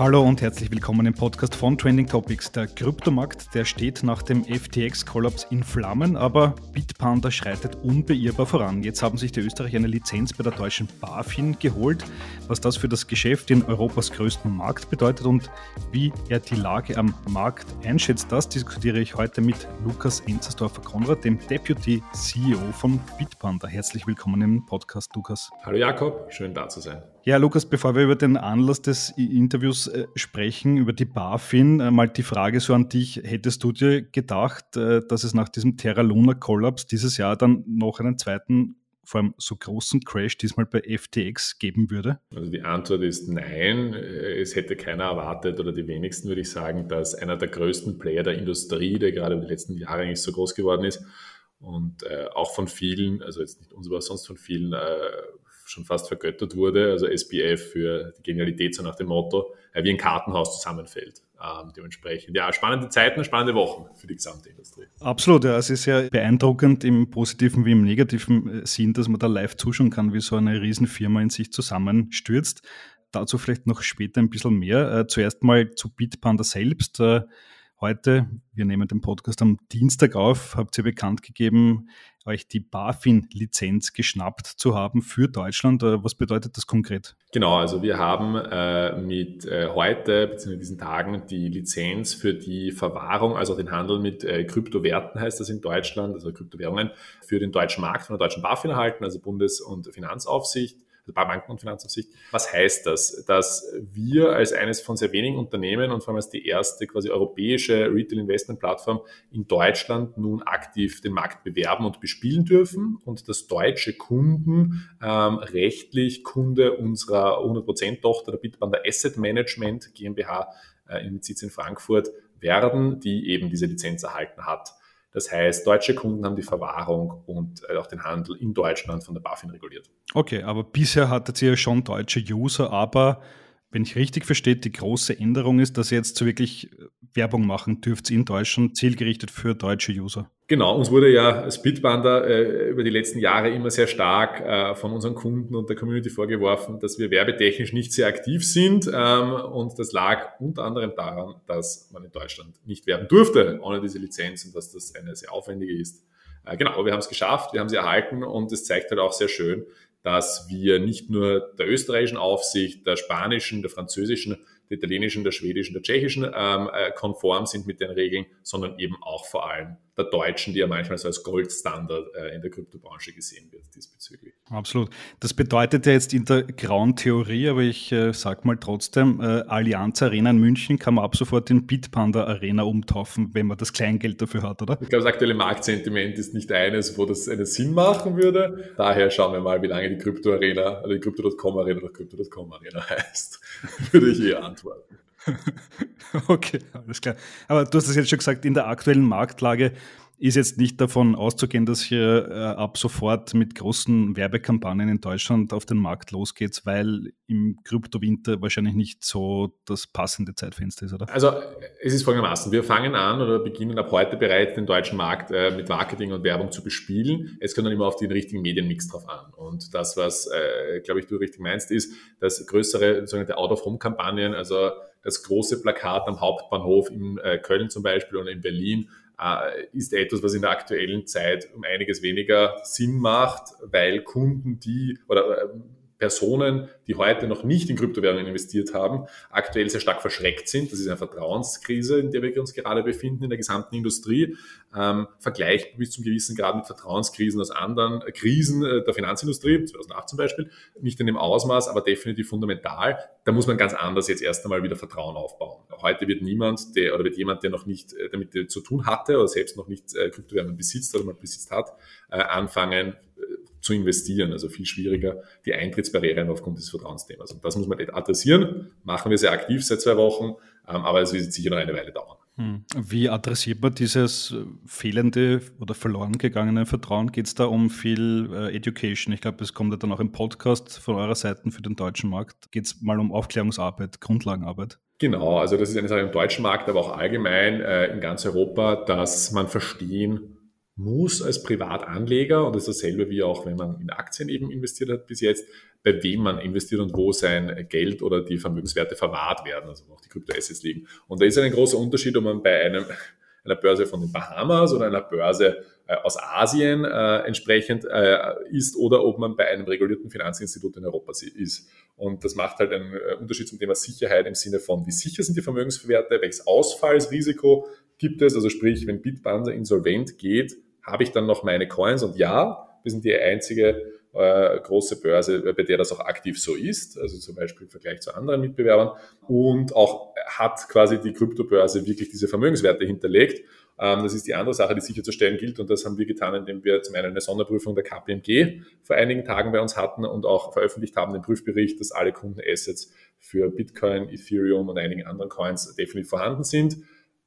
Hallo und herzlich willkommen im Podcast von Trending Topics. Der Kryptomarkt, der steht nach dem FTX-Kollaps in Flammen, aber Bitpanda schreitet unbeirrbar voran. Jetzt haben sich die Österreicher eine Lizenz bei der deutschen BaFin geholt. Was das für das Geschäft in Europas größten Markt bedeutet und wie er die Lage am Markt einschätzt, das diskutiere ich heute mit Lukas Enzersdorfer-Konrad, dem Deputy CEO von Bitpanda. Herzlich willkommen im Podcast, Lukas. Hallo Jakob, schön da zu sein. Ja, Lukas, bevor wir über den Anlass des Interviews äh, sprechen, über die BaFin, äh, mal die Frage so an dich. Hättest du dir gedacht, äh, dass es nach diesem Terra Luna Kollaps dieses Jahr dann noch einen zweiten, vor allem so großen Crash diesmal bei FTX geben würde? Also die Antwort ist nein. Es hätte keiner erwartet oder die wenigsten würde ich sagen, dass einer der größten Player der Industrie, der gerade in den letzten Jahren eigentlich so groß geworden ist und auch von vielen, also jetzt nicht uns, aber sonst von vielen, schon fast vergöttert wurde, also SBF für die Genialität, so nach dem Motto, äh, wie ein Kartenhaus zusammenfällt. Ähm, dementsprechend, ja, spannende Zeiten, spannende Wochen für die gesamte Industrie. Absolut, ja, es ist ja beeindruckend im positiven wie im negativen äh, Sinn, dass man da live zuschauen kann, wie so eine Riesenfirma in sich zusammenstürzt. Dazu vielleicht noch später ein bisschen mehr. Äh, zuerst mal zu Bitpanda selbst. Äh, Heute, wir nehmen den Podcast am Dienstag auf, habt ihr bekannt gegeben, euch die BaFin-Lizenz geschnappt zu haben für Deutschland. Äh, was bedeutet das konkret? Genau, also wir haben äh, mit äh, heute bzw. diesen Tagen die Lizenz für die Verwahrung, also den Handel mit äh, Kryptowerten heißt das in Deutschland, also Kryptowährungen, für den deutschen Markt von der deutschen BaFin erhalten, also Bundes- und Finanzaufsicht also bei Banken- und Finanzaufsicht. Was heißt das? Dass wir als eines von sehr wenigen Unternehmen und vor allem als die erste quasi europäische Retail-Investment-Plattform in Deutschland nun aktiv den Markt bewerben und bespielen dürfen und dass deutsche Kunden ähm, rechtlich Kunde unserer 100%-Tochter der Bitbanda Asset Management GmbH äh, mit Sitz in Frankfurt werden, die eben diese Lizenz erhalten hat. Das heißt, deutsche Kunden haben die Verwahrung und äh, auch den Handel in Deutschland von der BaFin reguliert. Okay, aber bisher hattet ihr ja schon deutsche User, aber wenn ich richtig verstehe, die große Änderung ist, dass ihr jetzt so wirklich Werbung machen dürft in Deutschland, zielgerichtet für deutsche User. Genau, uns wurde ja Speedbander äh, über die letzten Jahre immer sehr stark äh, von unseren Kunden und der Community vorgeworfen, dass wir werbetechnisch nicht sehr aktiv sind. Ähm, und das lag unter anderem daran, dass man in Deutschland nicht werben durfte ohne diese Lizenz und dass das eine sehr aufwendige ist. Äh, genau, wir haben es geschafft, wir haben sie erhalten und es zeigt halt auch sehr schön, dass wir nicht nur der österreichischen Aufsicht, der spanischen, der französischen, der italienischen, der schwedischen, der tschechischen ähm, äh, konform sind mit den Regeln, sondern eben auch vor allem der deutschen, die ja manchmal so als Goldstandard äh, in der Kryptobranche gesehen wird diesbezüglich. Absolut. Das bedeutet ja jetzt in der grauen Theorie, aber ich äh, sag mal trotzdem, äh, Allianz Arena in München kann man ab sofort in Bitpanda Arena umtaufen, wenn man das Kleingeld dafür hat, oder? Ich glaube, das aktuelle Marktsentiment ist nicht eines, wo das einen Sinn machen würde. Daher schauen wir mal, wie lange die Krypto Arena, also die Crypto.com Arena oder Crypto.com Arena heißt, würde ich eher antworten. okay, alles klar. Aber du hast es jetzt schon gesagt, in der aktuellen Marktlage ist jetzt nicht davon auszugehen, dass hier äh, ab sofort mit großen Werbekampagnen in Deutschland auf den Markt losgeht, weil im Kryptowinter wahrscheinlich nicht so das passende Zeitfenster ist, oder? Also es ist folgendermaßen, wir fangen an oder beginnen ab heute bereits den deutschen Markt äh, mit Marketing und Werbung zu bespielen. Es kommt dann immer auf den richtigen Medienmix drauf an. Und das, was, äh, glaube ich, du richtig meinst, ist, dass größere sogenannte Out-of-Home-Kampagnen, also das große Plakat am Hauptbahnhof in äh, Köln zum Beispiel oder in Berlin äh, ist etwas, was in der aktuellen Zeit um einiges weniger Sinn macht, weil Kunden, die oder äh, Personen, die heute noch nicht in Kryptowährungen investiert haben, aktuell sehr stark verschreckt sind. Das ist eine Vertrauenskrise, in der wir uns gerade befinden in der gesamten Industrie. Ähm, vergleichbar bis zum gewissen Grad mit Vertrauenskrisen aus anderen Krisen äh, der Finanzindustrie, 2008 zum Beispiel, nicht in dem Ausmaß, aber definitiv fundamental. Da muss man ganz anders jetzt erst einmal wieder Vertrauen aufbauen. Heute wird niemand, der oder wird jemand, der noch nicht äh, damit zu tun hatte oder selbst noch nicht äh, Kryptowährungen besitzt oder mal besitzt hat, anfangen, zu investieren. Also viel schwieriger die Eintrittsbarrieren aufgrund des Vertrauensthemas. Und das muss man adressieren. Machen wir sehr aktiv seit zwei Wochen, ähm, aber es wird sicher noch eine Weile dauern. Hm. Wie adressiert man dieses fehlende oder verloren gegangene Vertrauen? Geht es da um viel äh, Education? Ich glaube, es kommt ja dann auch im Podcast von eurer Seite für den deutschen Markt. Geht es mal um Aufklärungsarbeit, Grundlagenarbeit? Genau, also das ist eine Sache im deutschen Markt, aber auch allgemein äh, in ganz Europa, dass man verstehen muss als Privatanleger, und das ist dasselbe wie auch wenn man in Aktien eben investiert hat bis jetzt, bei wem man investiert und wo sein Geld oder die Vermögenswerte verwahrt werden, also wo auch die Kryptoassets liegen. Und da ist ein großer Unterschied, ob man bei einem, einer Börse von den Bahamas oder einer Börse äh, aus Asien äh, entsprechend äh, ist oder ob man bei einem regulierten Finanzinstitut in Europa ist. Und das macht halt einen äh, Unterschied zum Thema Sicherheit im Sinne von, wie sicher sind die Vermögenswerte, welches Ausfallsrisiko gibt es, also sprich, wenn Bitbanser insolvent geht, habe ich dann noch meine Coins und ja, wir sind die einzige äh, große Börse, bei der das auch aktiv so ist, also zum Beispiel im Vergleich zu anderen Mitbewerbern und auch hat quasi die Kryptobörse wirklich diese Vermögenswerte hinterlegt. Ähm, das ist die andere Sache, die sicherzustellen gilt und das haben wir getan, indem wir zum einen eine Sonderprüfung der KPMG vor einigen Tagen bei uns hatten und auch veröffentlicht haben den Prüfbericht, dass alle Kundenassets für Bitcoin, Ethereum und einigen anderen Coins definitiv vorhanden sind.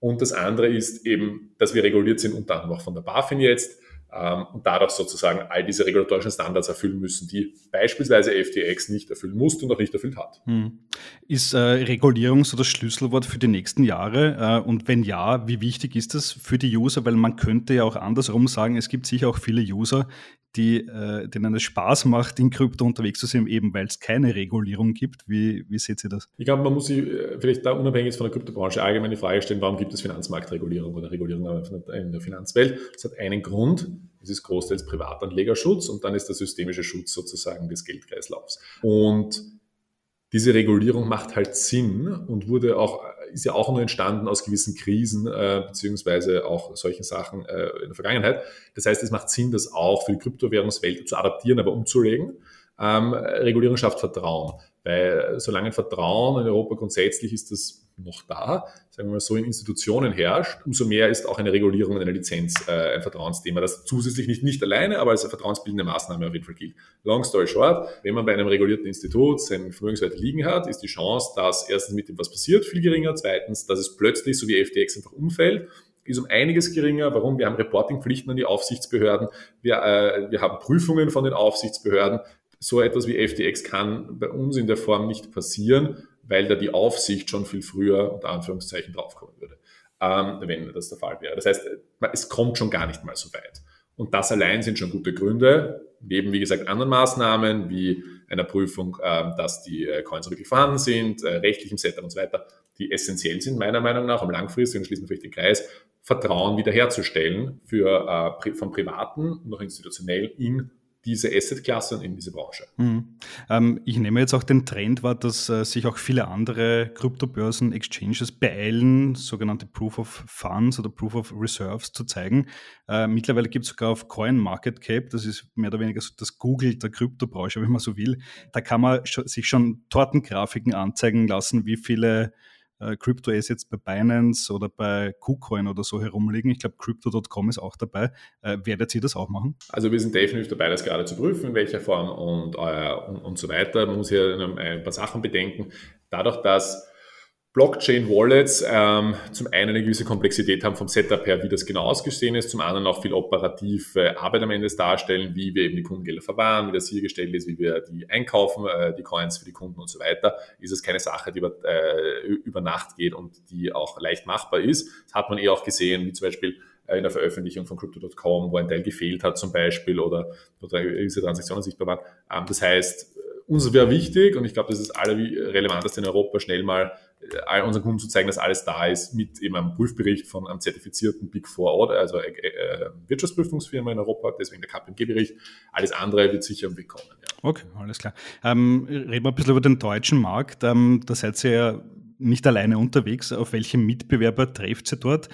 Und das andere ist eben, dass wir reguliert sind, unter anderem auch von der BaFin jetzt ähm, und dadurch sozusagen all diese regulatorischen Standards erfüllen müssen, die beispielsweise FTX nicht erfüllen musste und auch nicht erfüllt hat. Hm. Ist äh, Regulierung so das Schlüsselwort für die nächsten Jahre? Äh, und wenn ja, wie wichtig ist das für die User? Weil man könnte ja auch andersrum sagen, es gibt sicher auch viele User, die, äh, denen es Spaß macht, in Krypto unterwegs zu sein, eben weil es keine Regulierung gibt. Wie, wie seht ihr das? Ich glaube, man muss sich äh, vielleicht da unabhängig von der Kryptobranche allgemein die Frage stellen, warum gibt es Finanzmarktregulierung oder Regulierung in der Finanzwelt? Das hat einen Grund. Es ist großteils Privatanlegerschutz und dann ist der systemische Schutz sozusagen des Geldkreislaufs. Und diese Regulierung macht halt Sinn und wurde auch ist ja auch nur entstanden aus gewissen Krisen äh, beziehungsweise auch solchen Sachen äh, in der Vergangenheit. Das heißt, es macht Sinn, das auch für die Kryptowährungswelt zu adaptieren, aber umzulegen. Ähm, Regulierung schafft Vertrauen, weil solange Vertrauen in Europa grundsätzlich ist das noch da, sagen wir mal so, in Institutionen herrscht, umso mehr ist auch eine Regulierung und eine Lizenz äh, ein Vertrauensthema, das zusätzlich nicht, nicht alleine, aber als eine vertrauensbildende Maßnahme auf jeden Fall gilt. Long story short, wenn man bei einem regulierten Institut seinen Vermögenswert liegen hat, ist die Chance, dass erstens mit dem was passiert, viel geringer, zweitens, dass es plötzlich, so wie FTX, einfach umfällt ist um einiges geringer. Warum? Wir haben Reportingpflichten an die Aufsichtsbehörden, wir, äh, wir haben Prüfungen von den Aufsichtsbehörden. So etwas wie FTX kann bei uns in der Form nicht passieren weil da die Aufsicht schon viel früher unter Anführungszeichen draufkommen würde, ähm, wenn das der Fall wäre. Das heißt, es kommt schon gar nicht mal so weit. Und das allein sind schon gute Gründe, neben, wie gesagt, anderen Maßnahmen wie einer Prüfung, äh, dass die äh, Coins wirklich vorhanden sind, äh, rechtlichem Setup und so weiter, die essentiell sind, meiner Meinung nach, um langfristig, und schließen vielleicht den Kreis, Vertrauen wiederherzustellen für, äh, von Privaten und auch institutionell in diese Assetklasse und in diese Branche. Mhm. Ähm, ich nehme jetzt auch den Trend wahr, dass äh, sich auch viele andere Kryptobörsen, Exchanges beeilen, sogenannte Proof of Funds oder Proof of Reserves zu zeigen. Äh, mittlerweile gibt es sogar auf Coin Market Cap, das ist mehr oder weniger so das Google der Kryptobranche, wenn man so will. Da kann man sich schon Tortengrafiken anzeigen lassen, wie viele äh, Crypto-Assets bei Binance oder bei KuCoin oder so herumliegen. Ich glaube, Crypto.com ist auch dabei. Äh, werdet ihr das auch machen? Also wir sind definitiv dabei, das gerade zu prüfen, in welcher Form und, äh, und, und so weiter. Man muss hier ein paar Sachen bedenken. Dadurch, dass Blockchain-Wallets ähm, zum einen eine gewisse Komplexität haben vom Setup her, wie das genau ausgesehen ist, zum anderen auch viel operative Arbeit am Ende darstellen, wie wir eben die Kundengelder verwahren, wie das hier gestellt ist, wie wir die einkaufen, äh, die Coins für die Kunden und so weiter, ist es keine Sache, die über, äh, über Nacht geht und die auch leicht machbar ist. Das hat man eh auch gesehen, wie zum Beispiel äh, in der Veröffentlichung von Crypto.com, wo ein Teil gefehlt hat zum Beispiel oder, oder diese Transaktionen sichtbar waren. Ähm, das heißt, uns wäre wichtig und ich glaube, das ist alle relevanteste in Europa, schnell mal unseren Kunden zu zeigen, dass alles da ist, mit eben einem Prüfbericht von einem zertifizierten Big Four Audit, also äh, äh, Wirtschaftsprüfungsfirma in Europa, deswegen der KPMG-Bericht. Alles andere wird sicher im Weg kommen. Ja. Okay, alles klar. Ähm, reden wir ein bisschen über den deutschen Markt. Ähm, da seid ihr ja nicht alleine unterwegs. Auf welche Mitbewerber trefft ihr dort?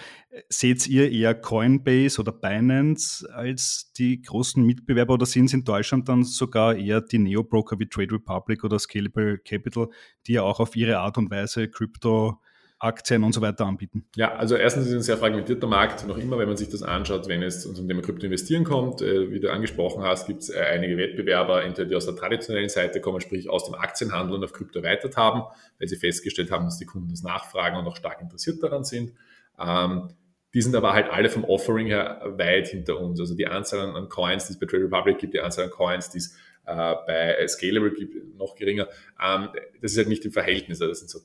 Seht ihr eher Coinbase oder Binance als die großen Mitbewerber oder sind es in Deutschland dann sogar eher die Neo-Broker wie Trade Republic oder Scalable Capital, die ja auch auf ihre Art und Weise Krypto Aktien und so weiter anbieten? Ja, also erstens ist es ein sehr fragmentierter Markt, noch immer, wenn man sich das anschaut, wenn es zum Thema Krypto investieren kommt. Äh, wie du angesprochen hast, gibt es äh, einige Wettbewerber, entweder die aus der traditionellen Seite kommen, sprich aus dem Aktienhandel und auf Krypto erweitert haben, weil sie festgestellt haben, dass die Kunden das nachfragen und auch stark interessiert daran sind. Ähm, die sind aber halt alle vom Offering her weit hinter uns. Also die Anzahl an Coins, die es bei Trade Republic gibt, die Anzahl an Coins, die es äh, bei Scalable gibt, noch geringer. Ähm, das ist halt nicht im Verhältnis. Also das sind so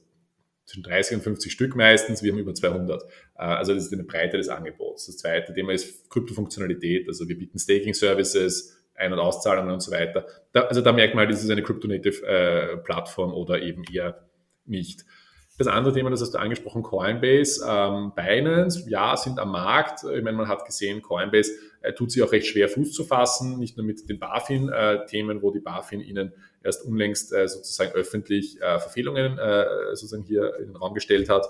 zwischen 30 und 50 Stück meistens, wir haben über 200. Äh, also das ist eine Breite des Angebots. Das zweite Thema ist Kryptofunktionalität, also wir bieten Staking-Services, Ein- und Auszahlungen und so weiter. Da, also da merkt man, das ist eine Crypto-Native-Plattform äh, oder eben eher nicht. Das andere Thema, das hast du angesprochen, Coinbase, ähm, Binance, ja, sind am Markt. Ich meine, man hat gesehen, Coinbase äh, tut sich auch recht schwer Fuß zu fassen, nicht nur mit den BaFin-Themen, wo die BaFin ihnen erst unlängst äh, sozusagen öffentlich äh, Verfehlungen äh, sozusagen hier in den Raum gestellt hat,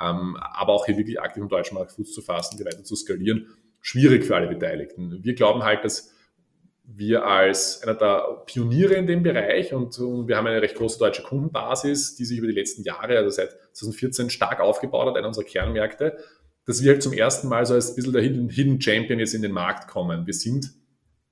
ähm, aber auch hier wirklich aktiv im deutschen Markt Fuß zu fassen, die weiter zu skalieren, schwierig für alle Beteiligten. Wir glauben halt, dass wir als einer der Pioniere in dem Bereich und, wir haben eine recht große deutsche Kundenbasis, die sich über die letzten Jahre, also seit 2014 stark aufgebaut hat, einer unserer Kernmärkte, dass wir halt zum ersten Mal so als ein bisschen der Hidden, Champion jetzt in den Markt kommen. Wir sind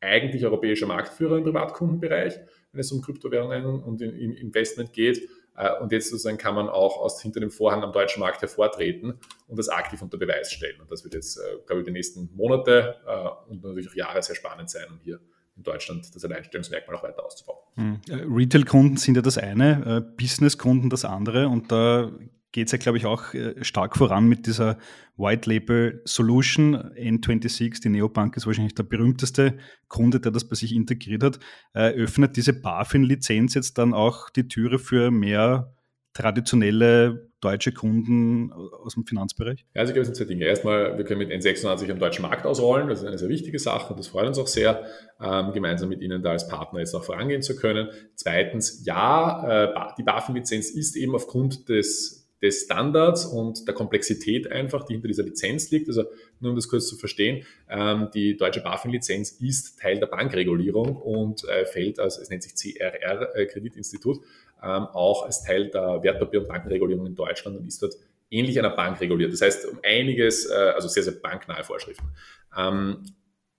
eigentlich europäischer Marktführer im Privatkundenbereich, wenn es um Kryptowährungen und Investment geht. Äh, und jetzt sozusagen kann man auch aus hinter dem Vorhang am deutschen Markt hervortreten und das aktiv unter Beweis stellen. Und das wird jetzt, äh, glaube ich, die nächsten Monate äh, und natürlich auch Jahre sehr spannend sein, um hier in Deutschland das Alleinstellungsmerkmal auch weiter auszubauen. Hm. Retail-Kunden sind ja das eine, Business-Kunden das andere und da geht es ja, glaube ich, auch stark voran mit dieser White Label Solution. N26, die Neobank ist wahrscheinlich der berühmteste Kunde, der das bei sich integriert hat. öffnet diese BaFin-Lizenz jetzt dann auch die Türe für mehr traditionelle deutsche Kunden aus dem Finanzbereich? Ja, also ich glaube, es sind zwei Dinge. Erstmal, wir können mit N26 am deutschen Markt ausrollen. Das ist eine sehr wichtige Sache und das freut uns auch sehr, ähm, gemeinsam mit Ihnen da als Partner jetzt auch vorangehen zu können. Zweitens, ja, äh, die BaFin-Lizenz ist eben aufgrund des des Standards und der Komplexität einfach, die hinter dieser Lizenz liegt. Also nur um das kurz zu verstehen, ähm, die deutsche BaFin-Lizenz ist Teil der Bankregulierung und äh, fällt als, es nennt sich CRR, äh, Kreditinstitut, auch als Teil der Wertpapier- und Bankenregulierung in Deutschland und ist dort ähnlich einer Bank reguliert. Das heißt, um einiges, äh, also sehr, sehr banknahe Vorschriften. Ähm,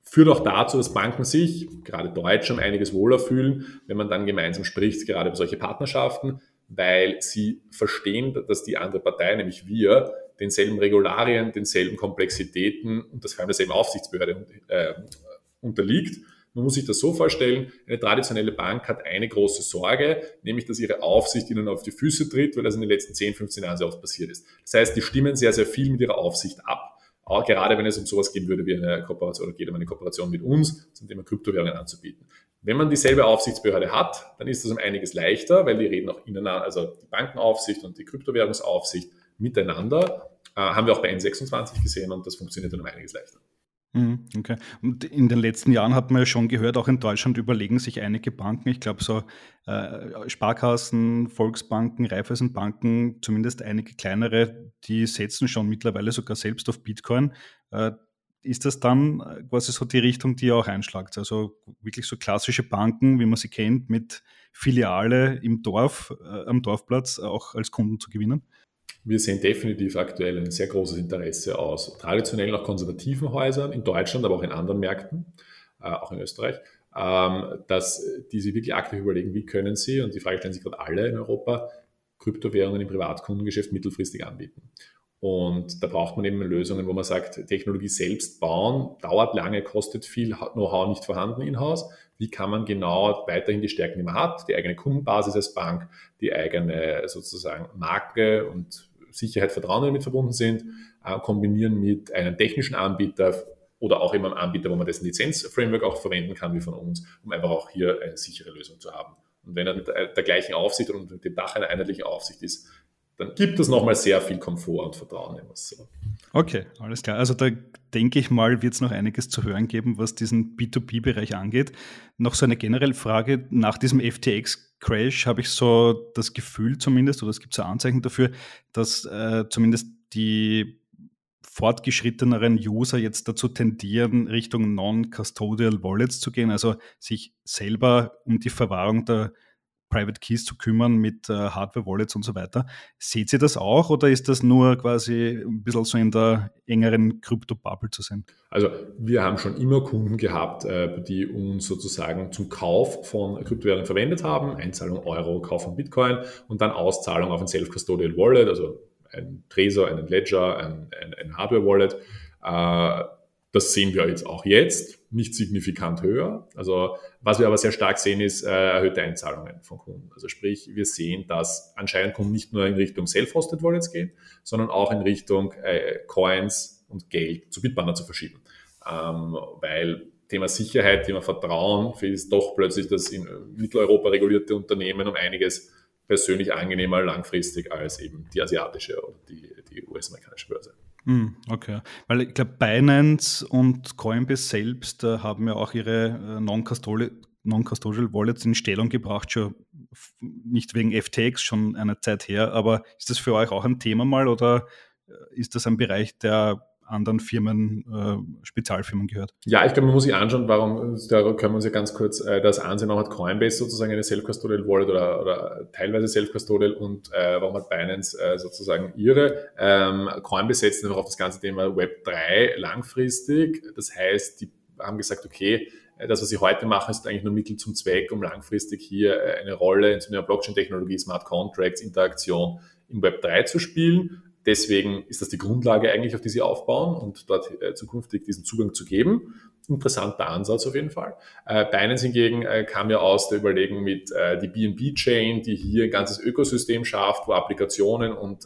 führt auch dazu, dass Banken sich, gerade Deutsche, um einiges wohler fühlen, wenn man dann gemeinsam spricht, gerade über solche Partnerschaften, weil sie verstehen, dass die andere Partei, nämlich wir, denselben Regularien, denselben Komplexitäten und das vor allem derselben Aufsichtsbehörde äh, unterliegt. Man muss sich das so vorstellen, eine traditionelle Bank hat eine große Sorge, nämlich dass ihre Aufsicht ihnen auf die Füße tritt, weil das in den letzten 10, 15 Jahren sehr oft passiert ist. Das heißt, die stimmen sehr, sehr viel mit ihrer Aufsicht ab. Auch gerade wenn es um sowas gehen würde wie eine Kooperation oder geht um eine Kooperation mit uns zum Thema Kryptowährungen anzubieten. Wenn man dieselbe Aufsichtsbehörde hat, dann ist das um einiges leichter, weil die reden auch ineinander, also die Bankenaufsicht und die Kryptowährungsaufsicht miteinander. Äh, haben wir auch bei N26 gesehen und das funktioniert dann um einiges leichter. Mhm, okay. Und in den letzten Jahren hat man ja schon gehört, auch in Deutschland überlegen sich einige Banken, ich glaube so äh, Sparkassen, Volksbanken, Raiffeisenbanken, zumindest einige kleinere, die setzen schon mittlerweile sogar selbst auf Bitcoin. Äh, ist das dann äh, quasi so die Richtung, die ihr auch einschlagt? Also wirklich so klassische Banken, wie man sie kennt, mit Filiale im Dorf, äh, am Dorfplatz auch als Kunden zu gewinnen? Wir sehen definitiv aktuell ein sehr großes Interesse aus traditionell noch konservativen Häusern in Deutschland, aber auch in anderen Märkten, äh, auch in Österreich, ähm, dass die sich wirklich aktiv überlegen, wie können sie, und die Frage stellen sich gerade alle in Europa, Kryptowährungen im Privatkundengeschäft mittelfristig anbieten. Und da braucht man eben Lösungen, wo man sagt, Technologie selbst bauen dauert lange, kostet viel, Know-how nicht vorhanden in-house. Wie kann man genau weiterhin die Stärken, die man hat, die eigene Kundenbasis als Bank, die eigene sozusagen Marke und Sicherheit, Vertrauen damit verbunden sind, äh, kombinieren mit einem technischen Anbieter oder auch immer einem Anbieter, wo man dessen Lizenzframework auch verwenden kann wie von uns, um einfach auch hier eine sichere Lösung zu haben. Und wenn er mit der gleichen Aufsicht und mit dem Dach einer einheitlichen Aufsicht ist, dann gibt es nochmal sehr viel Komfort und Vertrauen in was. Okay, alles klar. Also da denke ich mal, wird es noch einiges zu hören geben, was diesen B2B-Bereich angeht. Noch so eine generelle Frage. Nach diesem FTX-Crash habe ich so das Gefühl zumindest, oder es gibt so Anzeichen dafür, dass äh, zumindest die fortgeschritteneren User jetzt dazu tendieren, Richtung Non-Custodial Wallets zu gehen, also sich selber um die Verwahrung der Private Keys zu kümmern mit äh, Hardware-Wallets und so weiter. Seht ihr das auch oder ist das nur quasi ein bisschen so in der engeren Krypto-Bubble zu sehen? Also wir haben schon immer Kunden gehabt, äh, die uns sozusagen zum Kauf von Kryptowährungen verwendet haben, Einzahlung Euro, Kauf von Bitcoin und dann Auszahlung auf ein Self-Custodial Wallet, also ein Trezor, einen Ledger, ein, ein, ein Hardware-Wallet. Äh, Das sehen wir jetzt auch jetzt, nicht signifikant höher. Also was wir aber sehr stark sehen, ist äh, erhöhte Einzahlungen von Kunden. Also sprich, wir sehen, dass anscheinend Kunden nicht nur in Richtung Self-Hosted Wallets gehen, sondern auch in Richtung äh, Coins und Geld zu Bitbanner zu verschieben. Ähm, weil Thema Sicherheit, Thema Vertrauen, ist doch plötzlich das in Mitteleuropa regulierte Unternehmen um einiges persönlich angenehmer langfristig als eben die asiatische oder die, die US-amerikanische Börse. Hm, okay, weil ich glaube, Binance und Coinbase selbst äh, haben ja auch ihre äh, Non-Custodial non Wallets in Stellung gebracht, schon nicht wegen FTX, schon eine Zeit her, aber ist das für euch auch ein Thema mal oder äh, ist das ein Bereich, der anderen Firmen, äh, Spezialfirmen gehört. Ja, ich glaube, man muss sich anschauen, warum, da können wir uns ja ganz kurz äh, das ansehen, warum hat Coinbase sozusagen eine Self-Custodial Wallet oder, oder teilweise Self-Custodial und äh, warum hat Binance äh, sozusagen ihre. Ähm, Coinbase setzt einfach auf das ganze Thema Web 3 langfristig. Das heißt, die haben gesagt, okay, äh, das, was sie heute machen, ist eigentlich nur Mittel zum Zweck, um langfristig hier äh, eine Rolle in der Blockchain-Technologie, Smart Contracts, Interaktion im Web 3 zu spielen. Deswegen ist das die Grundlage eigentlich, auf die sie aufbauen und dort äh, zukünftig diesen Zugang zu geben. Interessanter Ansatz auf jeden Fall. Äh, Binance hingegen äh, kam ja aus der Überlegung mit die BNB-Chain, die hier ein ganzes Ökosystem schafft, wo Applikationen und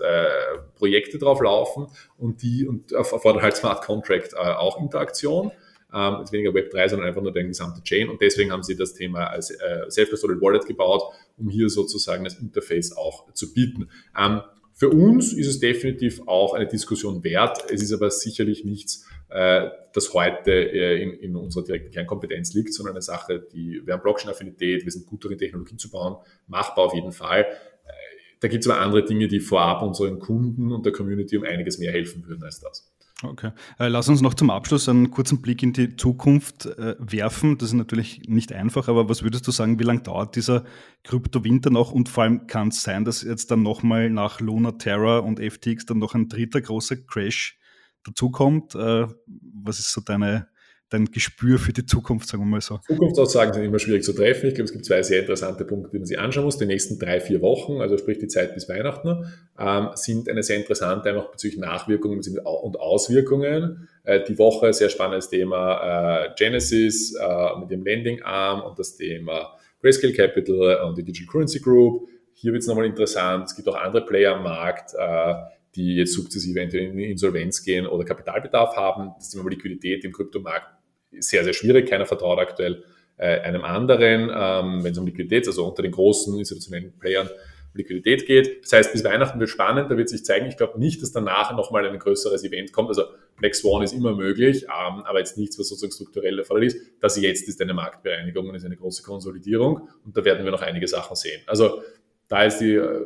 Projekte drauf laufen und die und erfordert halt Smart Contract auch Interaktion. Ähm, jetzt weniger Web3, sondern einfach nur der gesamte Chain. Und deswegen haben sie das Thema als äh, Self-Custodial Wallet gebaut, um hier sozusagen das Interface auch zu bieten. Ähm, für uns ist es definitiv auch eine Diskussion wert. Es ist aber sicherlich nichts, äh, das heute äh, in, in unserer direkten Kernkompetenz liegt, sondern eine Sache, die, wir haben Blockchain-Affinität, wir sind gut darin, Technologien zu bauen, machbar auf jeden Fall. Äh, da gibt es aber andere Dinge, die vorab unseren Kunden und der Community um einiges mehr helfen würden als das. Okay. Äh, lass uns noch zum Abschluss einen kurzen Blick in die Zukunft äh, werfen. Das ist natürlich nicht einfach, aber was würdest du sagen, wie lange dauert dieser Kryptowinter noch? Und vor allem kann es sein, dass jetzt dann nochmal nach Luna Terra und FTX dann noch ein dritter großer Crash dazukommt? Äh, was ist so deine dein Gespür für die Zukunft, sagen wir mal so? Zukunftsaussagen sind immer schwierig zu treffen. Ich glaube, es gibt zwei sehr interessante Punkte, die man sich anschauen muss. Die nächsten drei, vier Wochen, also sprich die Zeit bis Weihnachten, ähm, sind eine sehr interessante, einfach bezüglich Nachwirkungen und Auswirkungen. Äh, die Woche sehr spannendes Thema äh, Genesis äh, mit dem Lending Arm und das Thema Grayscale Capital und die Digital Currency Group. Hier wird es nochmal interessant. Es gibt auch andere Player am Markt, äh, die jetzt sukzessive entweder in Insolvenz gehen oder Kapitalbedarf haben. Das Thema Liquidität im Kryptomarkt sehr, sehr schwierig. Keiner vertraut aktuell äh, einem anderen, ähm, wenn es um Liquidität, also unter den großen institutionellen Playern Liquidität geht. Das heißt, bis Weihnachten wird spannend, da wird sich zeigen. Ich glaube nicht, dass danach nochmal ein größeres Event kommt. Also Black Swan ist immer möglich, ähm, aber jetzt nichts, was sozusagen strukturell erforderlich ist. Das jetzt ist eine Marktbereinigung und ist eine große Konsolidierung und da werden wir noch einige Sachen sehen. Also da ist die äh,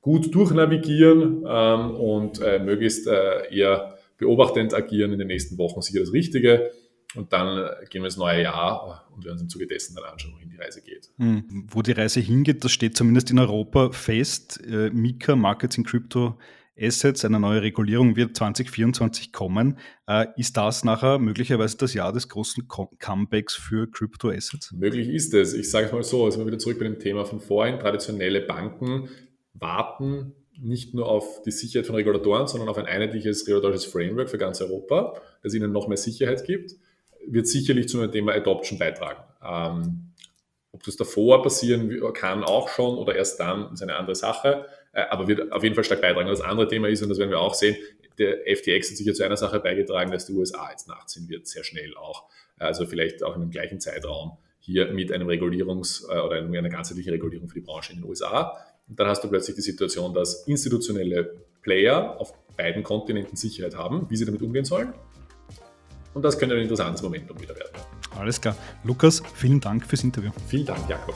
gut durchnavigieren ähm, und äh, möglichst äh, eher beobachtend agieren in den nächsten Wochen sicher das Richtige. Und dann gehen wir ins neue Jahr und werden uns im Zuge dessen dann anschauen, wohin die Reise geht. Hm. Wo die Reise hingeht, das steht zumindest in Europa fest. Äh, Mika, Markets in Crypto Assets, eine neue Regulierung wird 2024 kommen. Äh, ist das nachher möglicherweise das Jahr des großen Comebacks für Crypto Assets? Möglich ist es. Ich sage es mal so, also wieder zurück bei dem Thema von vorhin. Traditionelle Banken warten nicht nur auf die Sicherheit von Regulatoren, sondern auf ein einheitliches regulatorisches Framework für ganz Europa, das ihnen noch mehr Sicherheit gibt wird sicherlich zu einem Thema Adoption beitragen. Ähm, ob das davor passieren kann, auch schon oder erst dann, ist eine andere Sache, äh, aber wird auf jeden Fall stark beitragen. Das andere Thema ist, und das werden wir auch sehen, der FTX hat sicher zu einer Sache beigetragen, dass die USA jetzt nachziehen wird, sehr schnell auch. Also vielleicht auch in dem gleichen Zeitraum hier mit einem Regulierungs- äh, oder einer ganzheitlichen Regulierung für die Branche in den USA. Und dann hast du plötzlich die Situation, dass institutionelle Player auf beiden Kontinenten Sicherheit haben, wie sie damit umgehen sollen. Und das könnte ein interessantes Momentum wieder werden. Alles klar. Lukas, vielen Dank fürs Interview. Vielen Dank, Jakob.